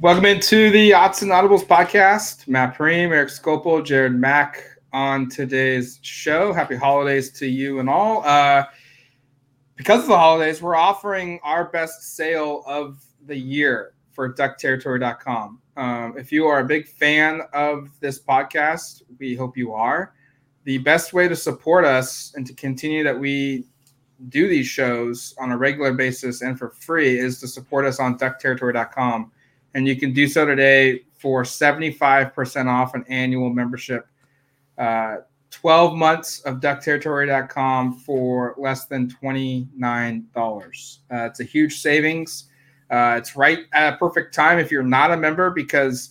Welcome into the Autzen Audibles podcast. Matt Prehm, Eric Skopil, Jared Mack on today's show. Happy holidays to you and all. Uh, because of the holidays, we're offering our best sale of the year for duckterritory.com. Um, if you are a big fan of this podcast, we hope you are. The best way to support us and to continue that we do these shows on a regular basis and for free is to support us on duckterritory.com and you can do so today for 75% off an annual membership. Uh, 12 months of duckterritory.com for less than $29. Uh, it's a huge savings. Uh, it's right at a perfect time if you're not a member because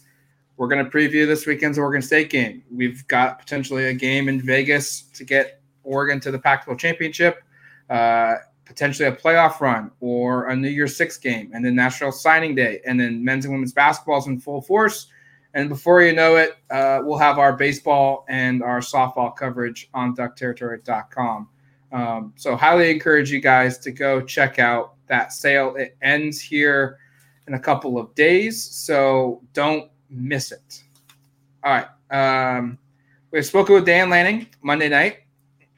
we're going to preview this weekend's Oregon State game. We've got potentially a game in Vegas to get Oregon to the Pac 12 championship. Uh, potentially a playoff run or a New Year's Six game, and then National Signing Day, and then men's and women's basketball is in full force. And before you know it, uh, we'll have our baseball and our softball coverage on duckterritory.com. Um, so, highly encourage you guys to go check out that sale. It ends here in a couple of days, so don't miss it. All right. Um, we've spoken with Dan Lanning Monday night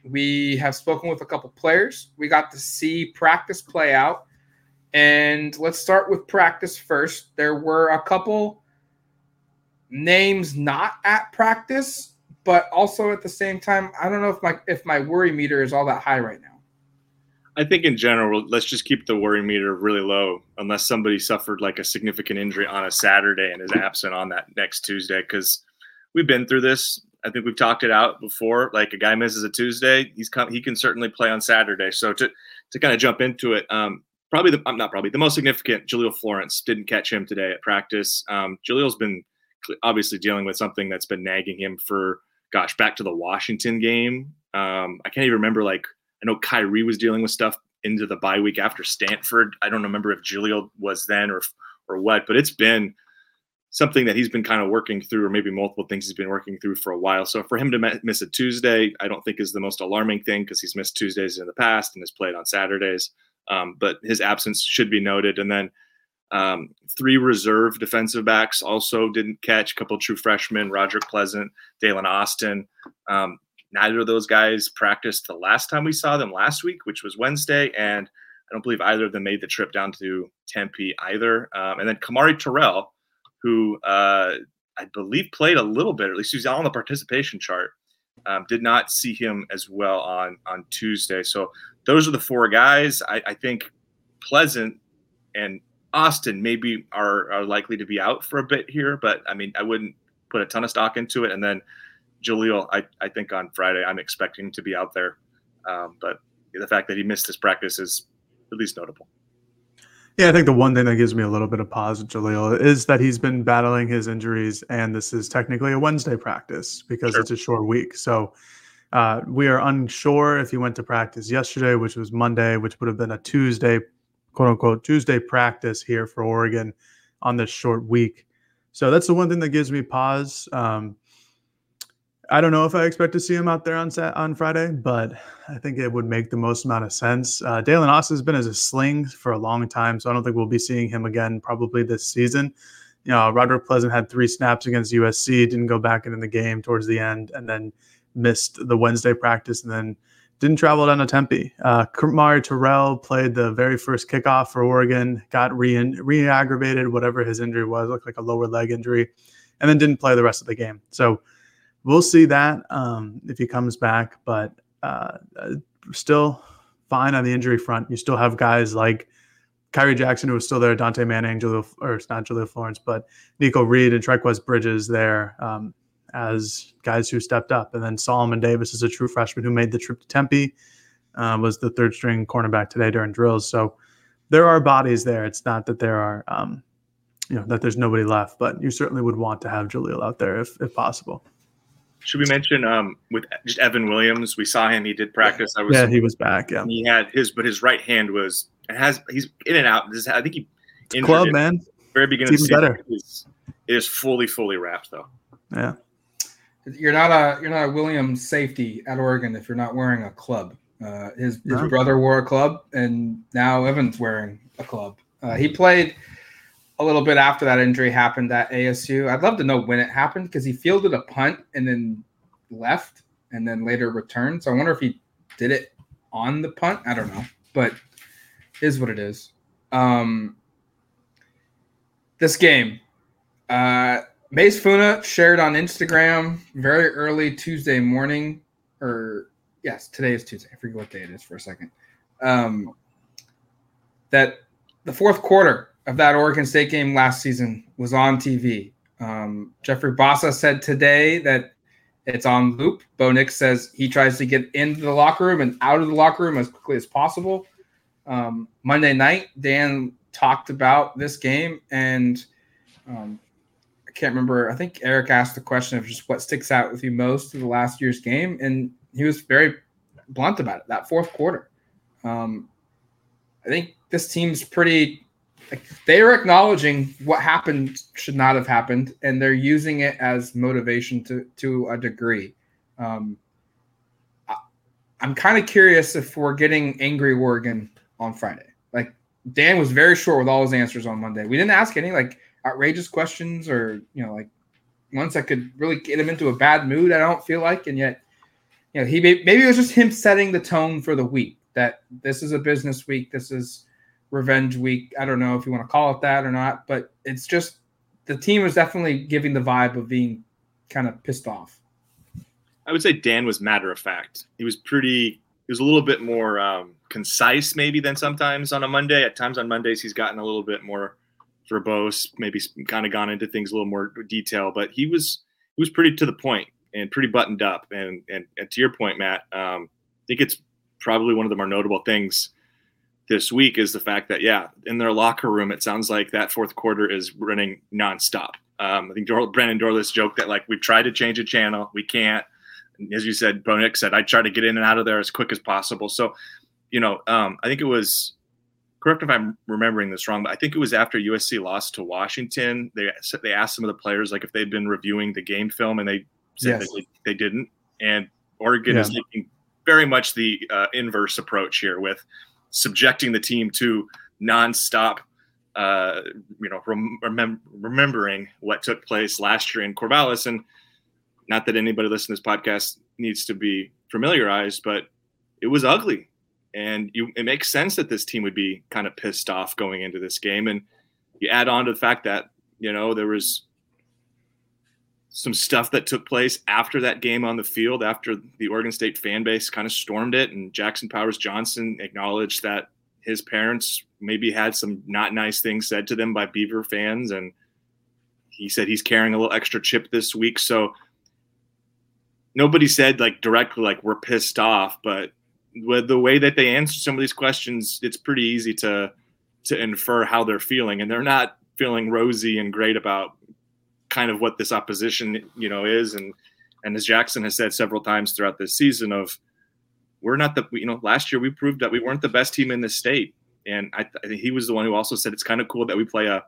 we have spoken with a couple players. We got to see practice play out. And let's start with practice first. There were a couple names not at practice, but also at the same time, I don't know if my if my worry meter is all that high right now. I think in general, let's just keep the worry meter really low unless somebody suffered like a significant injury on a Saturday and is absent on that next Tuesday because we've been through this I think we've talked it out before. Like a guy misses a Tuesday, he's come, he can certainly play on Saturday. So to to kind of jump into it, um, probably the I'm not probably the most significant. Jahlil Florence didn't catch him today at practice. Um, Jahlil's been obviously dealing with something that's been nagging him for gosh back to the Washington game. Um, I can't even remember. Like I know Khyree was dealing with stuff into the bye week after Stanford. I don't remember if Jahlil was then or or what, but it's been something that he's been kind of working through, or maybe multiple things he's been working through for a while. So for him to miss a Tuesday, I don't think is the most alarming thing because he's missed Tuesdays in the past and has played on Saturdays. Um, but his absence should be noted. And then um, three reserve defensive backs also didn't catch. A couple true freshmen, Roger Pleasant, Daylen Austin. Um, neither of those guys practiced the last time we saw them last week, which was Wednesday, and I don't believe either of them made the trip down to Tempe either. Um, and then Kamari Terrell who uh, I believe played a little bit, at least he was on the participation chart. Um, did not see him as well on on Tuesday. So those are the four guys. I, I think Pleasant and Austin maybe are, are likely to be out for a bit here, but I mean I wouldn't put a ton of stock into it. And then Jahlil, I, I think on Friday I'm expecting to be out there, um, but the fact that he missed this practice is at least notable. Yeah, I think the one thing that gives me a little bit of pause Jahlil is that he's been battling his injuries, and this is technically a Wednesday practice because sure. it's a short week. So uh, we are unsure if he went to practice yesterday, which was Monday, which would have been a Tuesday, quote unquote, Tuesday practice here for Oregon on this short week. So that's the one thing that gives me pause. Um, I don't know if I expect to see him out there on set on Friday, but I think it would make the most amount of sense. Uh, Daylen Austin has been as a sling for a long time, so I don't think we'll be seeing him again probably this season. You know, Roderick Pleasant had three snaps against USC, didn't go back into the game towards the end, and then missed the Wednesday practice, and then didn't travel down to Tempe. Uh, Kamari Terrell played the very first kickoff for Oregon, got re aggravated, whatever his injury was, looked like a lower leg injury, and then didn't play the rest of the game. So we'll see that um, if he comes back. But uh, uh, still fine on the injury front. You still have guys like Khyree Jackson, who was still there, Dontae Manning, Julio, or it's not Jahlil Florence, but Nikko Reed and Trikweze Bridges there um, as guys who stepped up. And then Solomon Davis is a true freshman who made the trip to Tempe, uh, was the third string cornerback today during drills. So there are bodies there. It's not that there are, um, you know, that there's nobody left, but you certainly would want to have Jahlil out there if, if possible. Should we mention um, with just Evan Williams? We saw him; he did practice. I was yeah, he was back. Yeah, he had his, but his right hand was it has he's in and out. This I think he club it. man. Very beginning it's even better. It is, it is fully fully wrapped though. Yeah, you're not a you're not a Williams safety at Oregon if you're not wearing a club. Uh, his his no. brother wore a club, and now Evan's wearing a club. Uh, he played a little bit after that injury happened at ASU. I'd love to know when it happened because he fielded a punt and then left and then later returned. So I wonder if he did it on the punt. I don't know, but is what it is. Um, this game, uh, Mase Funa shared on Instagram very early Tuesday morning, or yes, today is Tuesday. I forget what day it is for a second. Um, that the fourth quarter of that Oregon State game last season was on TV. Um, Jeffrey Bassa said today that it's on loop. Bo Nix says he tries to get into the locker room and out of the locker room as quickly as possible. Um, Monday night, Dan talked about this game, and um, I can't remember. I think Eric asked the question of just what sticks out with you most of the last year's game, and he was very blunt about it. That fourth quarter, um, I think this team's pretty. Like, they are acknowledging what happened should not have happened, and they're using it as motivation to to a degree. Um, I, I'm kind of curious if we're getting angry Oregon on Friday. Like Dan was very short with all his answers on Monday. We didn't ask any like outrageous questions or you know like ones that could really get him into a bad mood. I don't feel like, and yet you know he maybe it was just him setting the tone for the week that this is a business week. This is revenge week. I don't know if you want to call it that or not, but it's just the team was definitely giving the vibe of being kind of pissed off. I would say Dan was matter of fact. He was pretty. He was a little bit more um, concise maybe than sometimes on a Monday. At times on Mondays, he's gotten a little bit more verbose, maybe kind of gone into things a little more detail. But he was he was pretty to the point and pretty buttoned up. And and, and to your point, Matt, um, I think it's probably one of the more notable things this week is the fact that yeah, in their locker room, it sounds like that fourth quarter is running nonstop. Um, I think Dor- Brandon Dorlus joked that like we've tried to change a channel, we can't. And as you said, Bo Nix said, I try to get in and out of there as quick as possible. So you know, um, I think it was correct if I'm remembering this wrong, but I think it was after USC lost to Washington. They they asked some of the players like if they'd been reviewing the game film, and they said yes. they, they, didn't. And Oregon yeah. is taking very much the uh, inverse approach here with subjecting the team to nonstop. Uh, you know, rem- remembering what took place last year in Corvallis, and not that anybody listening to this podcast needs to be familiarized, but it was ugly and you it makes sense that this team would be kind of pissed off going into this game. And you add on to the fact that, you know, there was some stuff that took place after that game on the field, after the Oregon State fan base kind of stormed it, and Jackson Powers Johnson acknowledged that his parents maybe had some not nice things said to them by Beaver fans, and he said he's carrying a little extra chip this week. So nobody said like directly like we're pissed off, but with the way that they answer some of these questions, it's pretty easy to to infer how they're feeling, and they're not feeling rosy and great about kind of what this opposition, you know, is. And and as Jackson has said several times throughout this season, of we're not the you know last year we proved that we weren't the best team in the state, and I, I think he was the one who also said it's kind of cool that we play a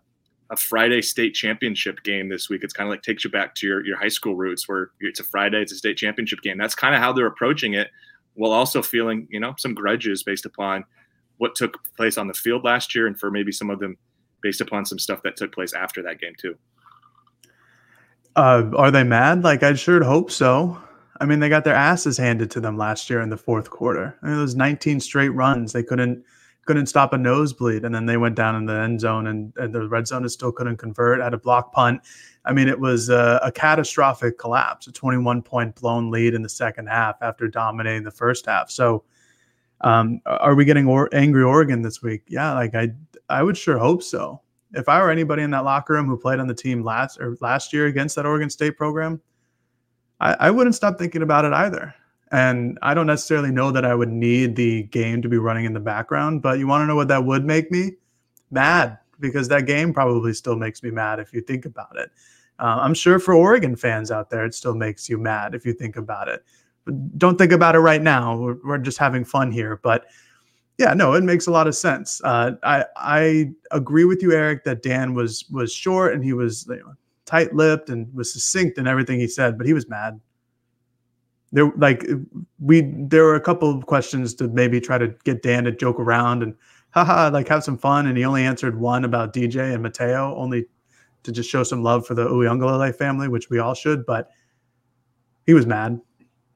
a Friday state championship game this week. It's kind of like takes you back to your, your high school roots where it's a Friday, it's a state championship game. That's kind of how they're approaching it while also feeling, you know, some grudges based upon what took place on the field last year and for maybe some of them based upon some stuff that took place after that game too. Uh, are they mad? Like I'd sure hope so. I mean, they got their asses handed to them last year in the fourth quarter. I mean, those 19 straight runs, they couldn't couldn't stop a nosebleed, and then they went down in the end zone, and, and the red zone is still couldn't convert. Had a block punt. I mean, it was a, a, catastrophic collapse, a 21 point blown lead in the second half after dominating the first half. So, um, are we getting or- angry Oregon this week? Yeah, like I, I would sure hope so. If I were anybody in that locker room who played on the team last or last year against that Oregon State program, I, I wouldn't stop thinking about it either. And I don't necessarily know that I would need the game to be running in the background, but you want to know what that would make me mad because that game probably still makes me mad if you think about it. Uh, I'm sure for Oregon fans out there, it still makes you mad if you think about it. But don't think about it right now. We're, we're just having fun here. But yeah, no, it makes a lot of sense. Uh, I I agree with you, Eric, that Dan was was short and he was you know, tight-lipped and was succinct in everything he said, but he was mad there like we there were a couple of questions to maybe try to get Dan to joke around and haha, like have some fun. And he only answered one about DJ and Mateo, only to just show some love for the Uiagalelei family, which we all should. But he was mad.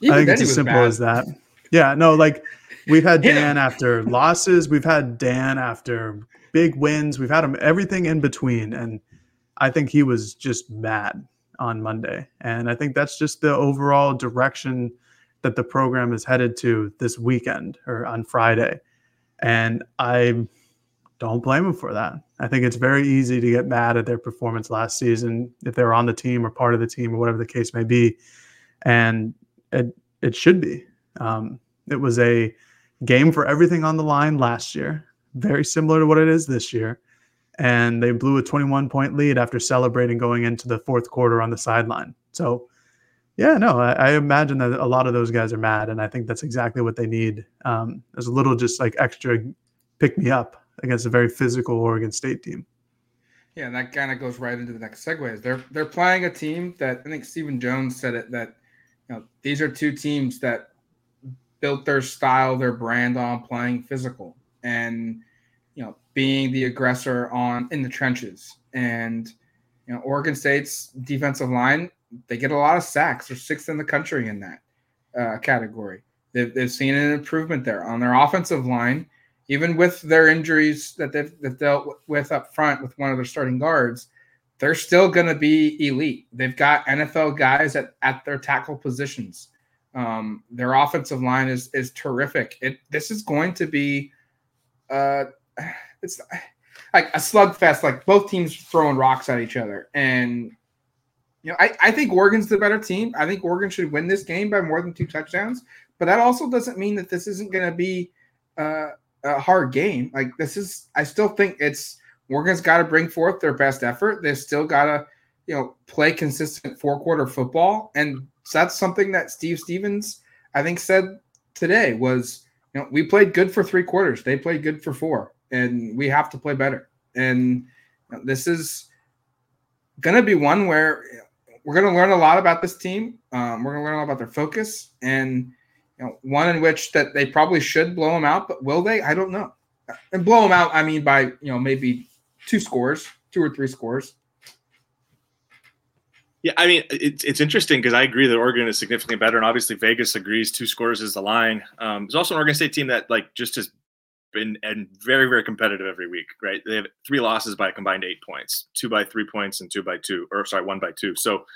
Even I think it's as simple mad. as that. Yeah, no, like we've had Dan after losses, we've had Dan after big wins, we've had him everything in between, and I think he was just mad on Monday, and I think that's just the overall direction that the program is headed to this weekend or on Friday, and I don't blame him for that. I think it's very easy to get mad at their performance last season if they were on the team or part of the team or whatever the case may be, and it it should be. Um, it was a game for everything on the line last year, very similar to what it is this year. And they blew a 21 point lead after celebrating going into the fourth quarter on the sideline. So, yeah, no, I, I imagine that a lot of those guys are mad. And I think that's exactly what they need. Um, as a little just like extra pick me up against a very physical Oregon State team. Yeah, and that kind of goes right into the next segue. They're they're playing a team that I think Stephen Jones said it that you know these are two teams that built their style, their brand on playing physical and you know being the aggressor on in the trenches. And you know Oregon State's defensive line they get a lot of sacks. They're sixth in the country in that uh, category. They've, they've seen an improvement there on their offensive line, even with their injuries that they've, dealt with up front with one of their starting guards. They're still going to be elite. They've got NFL guys at, at their tackle positions. Um, their offensive line is is terrific. It this is going to be uh it's like a slugfest, like both teams throwing rocks at each other. And you know, I, I think Oregon's the better team. I think Oregon should win this game by more than two touchdowns. But that also doesn't mean that this isn't going to be uh, a hard game. Like this is, I still think it's Oregon's got to bring forth their best effort. They've still got to, you know, play consistent four quarter football, and that's something that Steve Stephens, I think, said today was, you know, we played good for three quarters. They played good for four, and we have to play better. And you know, this is going to be one where we're going to learn a lot about this team. Um, we're going to learn a lot about their focus, and you know, one in which that they probably should blow them out, but will they? I don't know. And blow them out, I mean by you know maybe two scores, two or three scores. Yeah, I mean it's it's interesting because I agree that Oregon is significantly better, and obviously Vegas agrees two scores is the line. Um, there's also an Oregon State team that like just has been and very very competitive every week. Right, they have three losses by a combined eight points, two by three points, and two by two, or sorry, one by two. So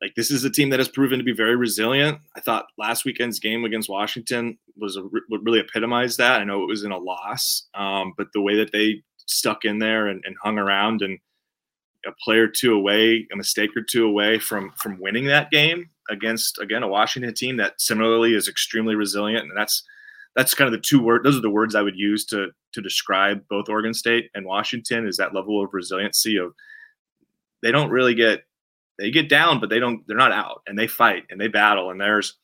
like this is a team that has proven to be very resilient. I thought last weekend's game against Washington was a, really epitomized that. I know it was in a loss, um, but the way that they stuck in there and, and hung around and a player two away, a mistake or two away from from winning that game against again a Washington team that similarly is extremely resilient, and that's that's kind of the two words. Those are the words I would use to to describe both Oregon State and Washington is that level of resiliency of they don't really get they get down, but they don't they're not out, and they fight and they battle, and there's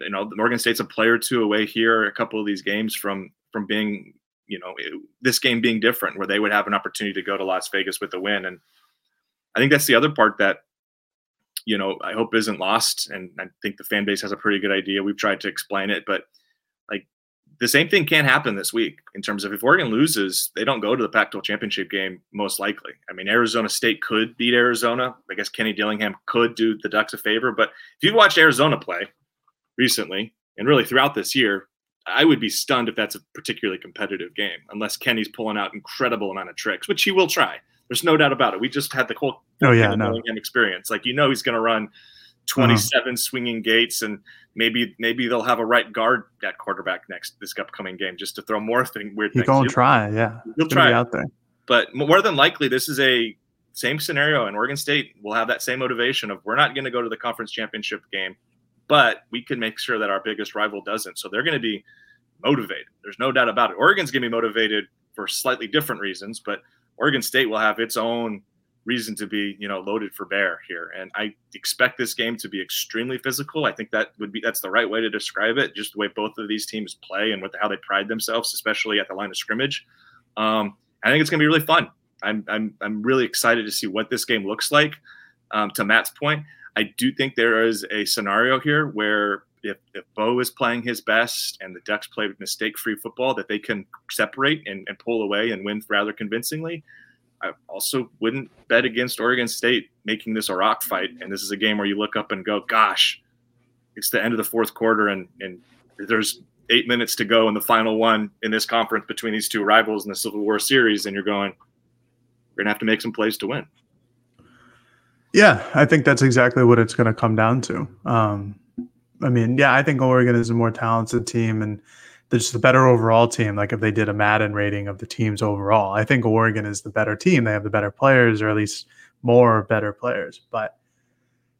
you know Oregon State's a player two away here, a couple of these games from from being you know this game being different where they would have an opportunity to go to Las Vegas with a win and I think that's the other part that you know I hope isn't lost, and I think the fan base has a pretty good idea. We've tried to explain it, but like the same thing can't happen this week in terms of if Oregon loses, they don't go to the Pac-12 championship game most likely. I mean, Arizona State could beat Arizona. I guess Kenny Dillingham could do the Ducks a favor, but if you've watched Arizona play recently and really throughout this year, I would be stunned if that's a particularly competitive game, unless Kenny's pulling out incredible amount of tricks, which he will try. There's no doubt about it. We just had the whole oh yeah no. experience. Like you know, he's going to run 27 uh-huh. swinging gates, and maybe maybe they'll have a right guard at quarterback next this upcoming game just to throw more thing weird He's things. He'll try, yeah. He'll try out there, but more than likely, this is a same scenario, and Oregon State will have that same motivation of we're not going to go to the conference championship game, but we can make sure that our biggest rival doesn't. So they're going to be motivated. There's no doubt about it. Oregon's going to be motivated for slightly different reasons, but Oregon State will have its own reason to be, you know, loaded for bear here. And I expect this game to be extremely physical. I think that would be that's the right way to describe it, just the way both of these teams play and with how they pride themselves, especially at the line of scrimmage. Um, I think it's going to be really fun. I'm, I'm, I'm really excited to see what this game looks like. Um, to Matt's point, I do think there is a scenario here where if, if Bo is playing his best and the Ducks play mistake-free football, that they can separate and, and pull away and win rather convincingly. I also wouldn't bet against Oregon State making this a rock fight. And this is a game where you look up and go, gosh, it's the end of the fourth quarter and, and there's eight minutes to go in the final one in this conference between these two rivals in the Civil War series. And you're going, we're going to have to make some plays to win. Yeah, I think that's exactly what it's going to come down to. Um, I mean, yeah, I think Oregon is a more talented team and they're just a better overall team. Like if they did a Madden rating of the teams overall, I think Oregon is the better team. They have the better players, or at least more better players. But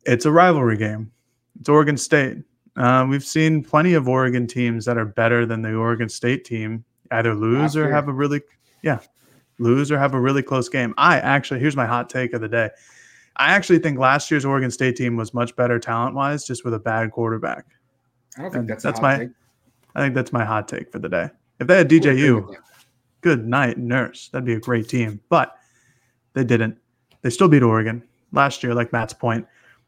it's a rivalry game. It's Oregon State. Uh, we've seen plenty of Oregon teams that are better than the Oregon State team either lose or have a really, yeah, lose or have a really close game. I actually, here's my hot take of the day. I actually think last year's Oregon State team was much better talent wise, just with a bad quarterback. I don't think and that's that's my. Take. I think that's my hot take for the day. If they had DJU, good night, nurse. That'd be a great team. But they didn't. They still beat Oregon last year, like Matt's point.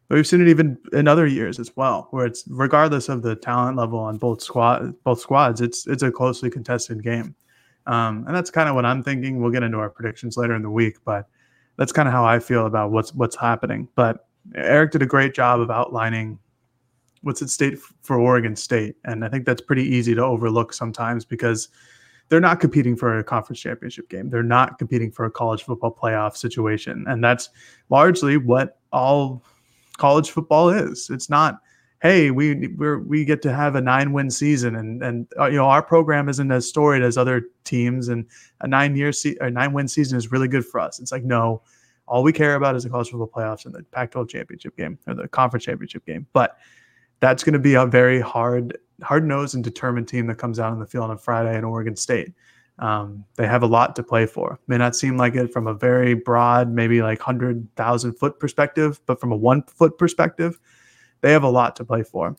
But we've seen it even in other years as well, where it's regardless of the talent level on both squad both squads, it's it's a closely contested game. Um, and that's kind of what I'm thinking. We'll get into our predictions later in the week, but that's kind of how I feel about what's what's happening. But Eric did a great job of outlining what's at stake for Oregon State, and I think that's pretty easy to overlook sometimes because they're not competing for a conference championship game. They're not competing for a college football playoff situation, and that's largely what all college football is. It's not, hey, we we we get to have a nine win season, and and uh, you know our program isn't as storied as other teams, and a nine year se- or nine win season is really good for us. It's like no. All we care about is the college football playoffs and the Pac-12 championship game or the conference championship game. But that's going to be a very hard, hard nosed and determined team that comes out on the field on Friday in Oregon State. Um, they have a lot to play for. May not seem like it from a very broad, maybe like hundred thousand foot perspective, but from a one foot perspective, they have a lot to play for.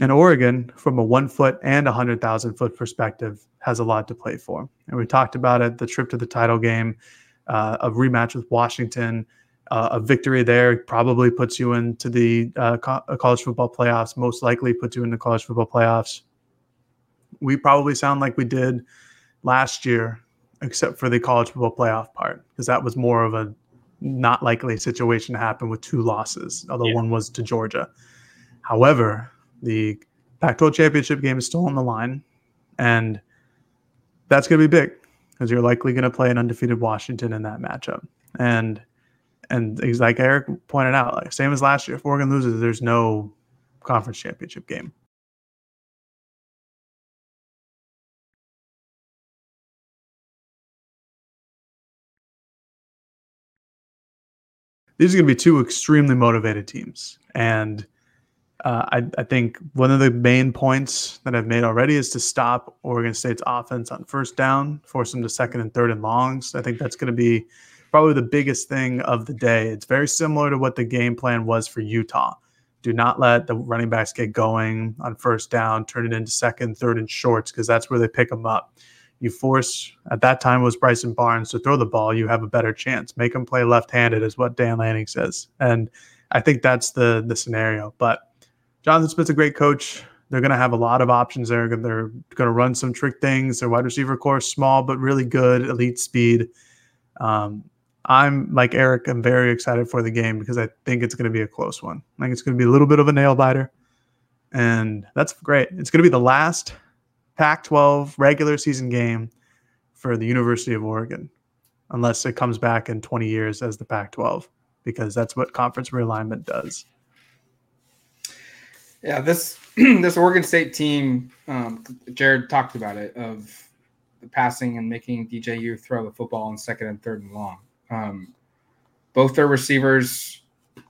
And Oregon, from a one foot and a hundred thousand foot perspective, has a lot to play for. And we talked about it: the trip to the title game, uh, a rematch with Washington, uh, a victory there probably puts you into the uh, co- uh, college football playoffs, most likely puts you in the college football playoffs. We probably sound like we did last year, except for the college football playoff part, because that was more of a not likely situation to happen with two losses, although yeah. one was to Georgia. However, the Pac 12 championship game is still on the line, and that's going to be big because you're likely going to play an undefeated Washington in that matchup. And and like Eric pointed out, like same as last year, if Oregon loses, there's no conference championship game. These are going to be two extremely motivated teams, and uh, I, I, think one of the main points that I've made already is to stop Oregon State's offense on first down, force them to second and third and longs. I think that's going to be probably the biggest thing of the day. It's very similar to what the game plan was for Utah. Do not let the running backs get going on first down, turn it into second, third, and shorts because that's where they pick them up. You force at that time it was Bryson Barnes to throw the ball, you have a better chance. Make them play left-handed, is what Dan Lanning says, and I think that's the the scenario. But Jonathan Smith's a great coach. They're going to have a lot of options there. They're going to run some trick things. Their wide receiver core small but really good, elite speed. Um, I'm like Eric. I'm very excited for the game because I think it's going to be a close one. I think it's going to be a little bit of a nail biter, and that's great. It's going to be the last Pac-12 regular season game for the University of Oregon, unless it comes back in 20 years as the Pac-12, because that's what conference realignment does. Yeah, this this Oregon State team, um, Jared talked about it of the passing and making DJU throw the football in second and third and long. Um, both their receivers,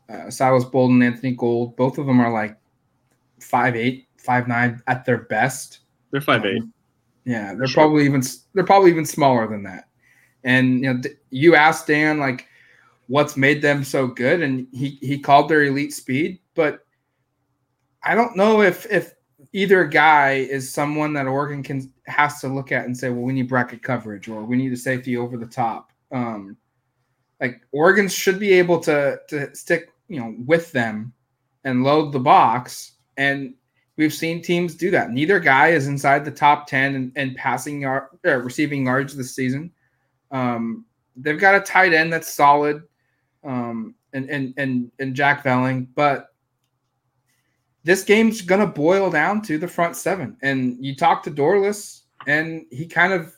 uh, Silas Bolden, Anthony Gould, both of them are like five eight, five nine at their best. They're five eight. Um, yeah, they're sure. probably even they're probably even smaller than that. And you know, you asked Dan like, what's made them so good, and he he called their elite speed, but I don't know if if either guy is someone that Oregon can has to look at and say, well, we need bracket coverage or we need a safety over the top. Um, like Oregon should be able to to stick, you know, with them and load the box. And we've seen teams do that. Neither guy is inside the top 10 and, in passing yard, uh, receiving yards this season. Um, they've got a tight end that's solid, um, and, and, and, and Jack Velling, but this game's to boil down to the front seven. And you talk to Dorlus, and he kind of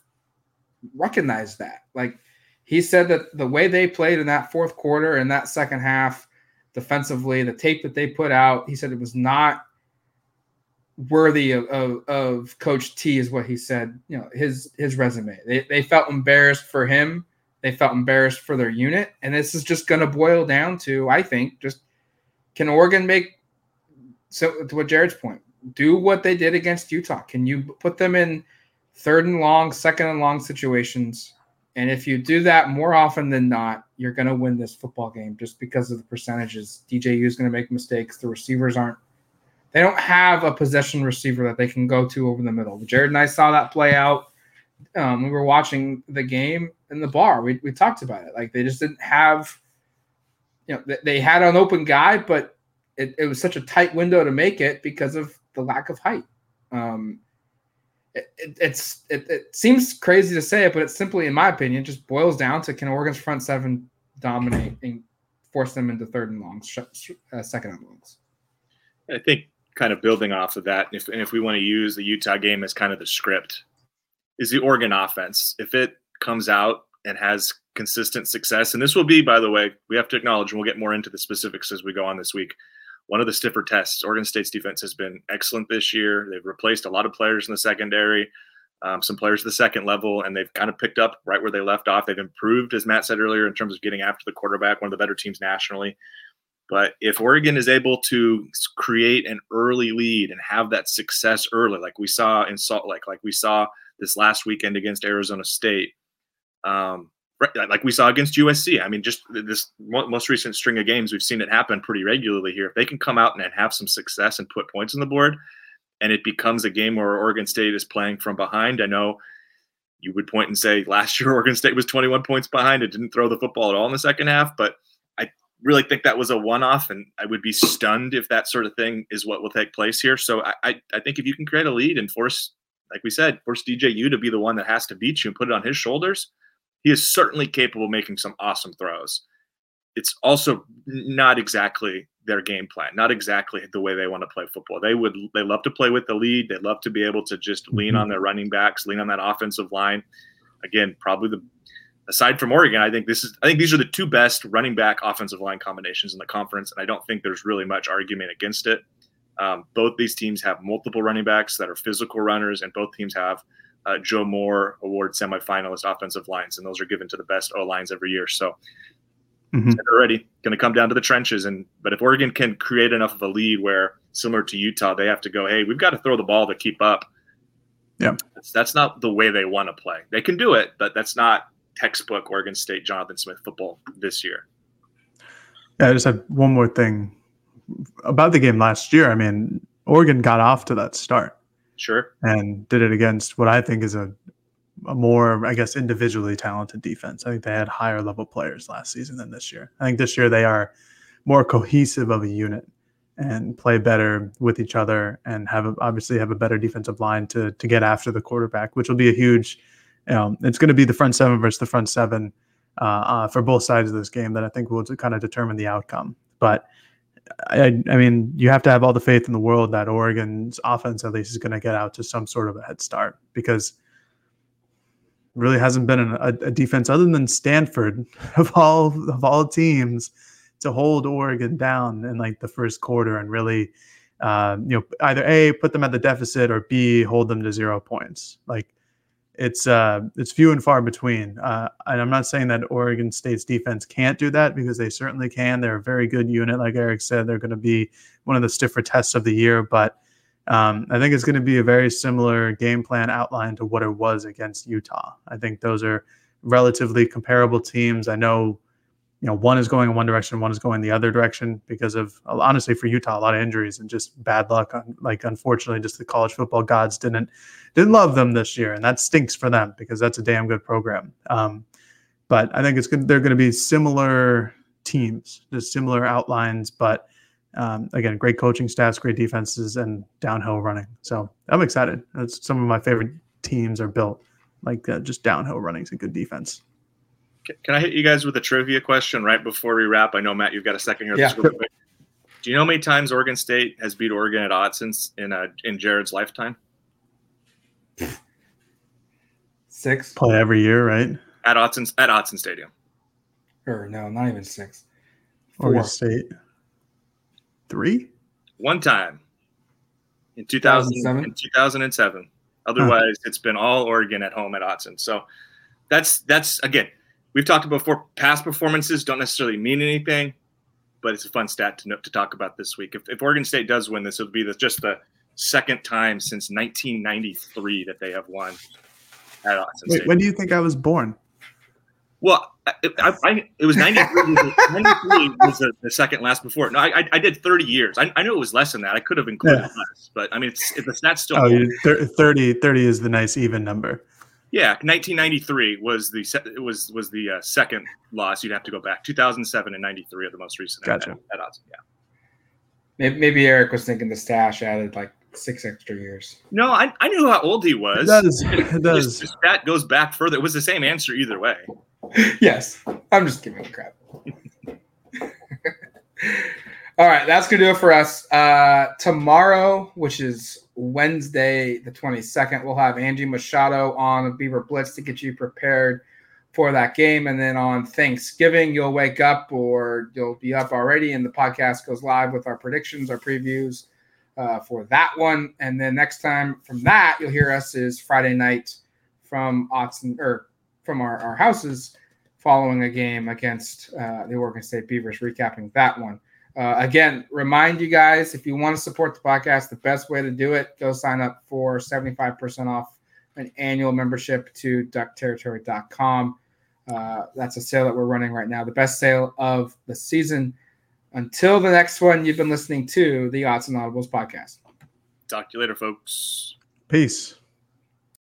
recognized that. Like he said that the way they played in that fourth quarter and that second half defensively, the tape that they put out, he said it was not worthy of, of, of Coach T, is what he said. You know, his his resume. They, they felt embarrassed for him. They felt embarrassed for their unit. And this is just to boil down to, I think, just can Oregon make so to what Jared's point, do what they did against Utah. Can you put them in third and long, second and long situations? And if you do that more often than not, you're going to win this football game just because of the percentages. DJU is going to make mistakes. The receivers aren't, they don't have a possession receiver that they can go to over the middle. Jared and I saw that play out. Um, we were watching the game in the bar. We, we talked about it. Like they just didn't have, you know, they, they had an open guy, but it, it was such a tight window to make it because of the lack of height. Um, it, it, it's it, it seems crazy to say it, but it simply, in my opinion, just boils down to can Oregon's front seven dominate and force them into third and longs, uh, second and longs. I think kind of building off of that, if and if we want to use the Utah game as kind of the script, is the Oregon offense. If it comes out and has consistent success, and this will be, by the way, we have to acknowledge, and we'll get more into the specifics as we go on this week one of the stiffer tests. Oregon State's defense has been excellent this year. They've replaced a lot of players in the secondary, um, some players at the second level, and they've kind of picked up right where they left off. They've improved, as Matt said earlier, in terms of getting after the quarterback, one of the better teams nationally. But if Oregon is able to create an early lead and have that success early, like we saw in Salt Lake, like we saw this last weekend against Arizona State, um, like we saw against USC. I mean, just this most recent string of games, we've seen it happen pretty regularly here. If they can come out and have some success and put points on the board, and it becomes a game where Oregon State is playing from behind, I know you would point and say last year Oregon State was 21 points behind. It didn't throw the football at all in the second half, but I really think that was a one-off, and I would be stunned if that sort of thing is what will take place here. So I, I, I think if you can create a lead and force, like we said, force DJU to be the one that has to beat you and put it on his shoulders – he is certainly capable of making some awesome throws. It's also not exactly their game plan, not exactly the way they want to play football. They would they love to play with the lead. They love to be able to just lean mm-hmm. on their running backs, lean on that offensive line. Again, probably the aside from Oregon, I think this is I think these are the two best running back offensive line combinations in the conference, and I don't think there's really much argument against it. Um, both these teams have multiple running backs that are physical runners, and both teams have uh, Joe Moore Award semifinalist offensive lines, and those are given to the best O lines every year. So mm-hmm. already going to come down to the trenches. And but if Oregon can create enough of a lead where similar to Utah, they have to go, hey, we've got to throw the ball to keep up. Yeah, that's, that's not the way they want to play. They can do it, but that's not textbook Oregon State Jonathan Smith football this year. Yeah, I just had one more thing about the game last year. I mean, Oregon got off to that start. Sure. And did it against what I think is a, a more, I guess, individually talented defense. I think they had higher level players last season than this year. I think this year they are more cohesive of a unit and play better with each other and have a, obviously have a better defensive line to to get after the quarterback, which will be a huge. Know, it's going to be the front seven versus the front seven uh, uh, for both sides of this game that I think will kind of determine the outcome. But I, I mean, you have to have all the faith in the world that Oregon's offense at least is going to get out to some sort of a head start because really hasn't been a, a, defense other than Stanford of all of all teams to hold Oregon down in like the first quarter and really, uh, you know, either a put them at the deficit or b hold them to zero points. Like it's uh, it's few and far between. Uh, and I'm not saying that Oregon State's defense can't do that because they certainly can. They're a very good unit, like Eric said. They're going to be one of the stiffer tests of the year, but um, I think it's going to be a very similar game plan outline to what it was against Utah. I think those are relatively comparable teams. I know you know one is going in one direction one is going the other direction because of honestly for utah a lot of injuries and just bad luck like unfortunately just the college football gods didn't didn't love them this year and that stinks for them because that's a damn good program um, but i think it's good they're going to be similar teams just similar outlines but um, again, great coaching staffs, great defenses, and downhill running. So I'm excited. That's some of my favorite teams are built like uh, just downhill running and a good defense. Can I hit you guys with a trivia question right before we wrap? I know Matt, you've got a second here. Yeah. Do you know how many times Oregon State has beat Oregon at Autzen in uh, in Jared's lifetime? Six Play every year, right? At Autzen at Autzen Stadium. or no, not even six. Oregon State. Three? One time in 2000, 2007? in 2007. Otherwise, it's been all Oregon at home at Autzen. So that's that's again, we've talked about before. Past performances don't necessarily mean anything, but it's a fun stat to to talk about this week. If, if Oregon State does win this, it'll be the, just the second time since 1993 that they have won at Autzen Wait, when do you think I was born? Well, I, I, I, it was 93, 93 was the, the second last before. No, I, I- did 30 years. I, I knew it was less than that. I could have included Yeah. less, but I mean, it's, if the stats still Oh, hold, you- thir- 30, 30 is the nice even number. Yeah, 1993 was the se- was was the uh, second loss. You'd have to go back. 2007 and 93 are the most recent. Gotcha. At, odds. Yeah. Maybe, maybe Eric was thinking the stash added like six extra years. No, I, I knew how old he was. It does. It does. The stat goes back further. It was the same answer either way. yes, I'm just giving him crap. All right, that's gonna do it for us. Uh, tomorrow, which is Wednesday, the 22nd, we'll have Angie Machado on Beaver Blitz to get you prepared for that game. And then on Thanksgiving, you'll wake up or you'll be up already, and the podcast goes live with our predictions, our previews uh, for that one. And then next time from that, you'll hear us is Friday night from Autzen or from our, our houses following a game against uh, the Oregon State Beavers, recapping that one. Uh, again, remind you guys if you want to support the podcast, the best way to do it, go sign up for 75% off an annual membership to duckterritory.com. Uh, that's a sale that we're running right now, the best sale of the season. Until the next one, you've been listening to the Autzen Audibles podcast. Talk to you later, folks. Peace.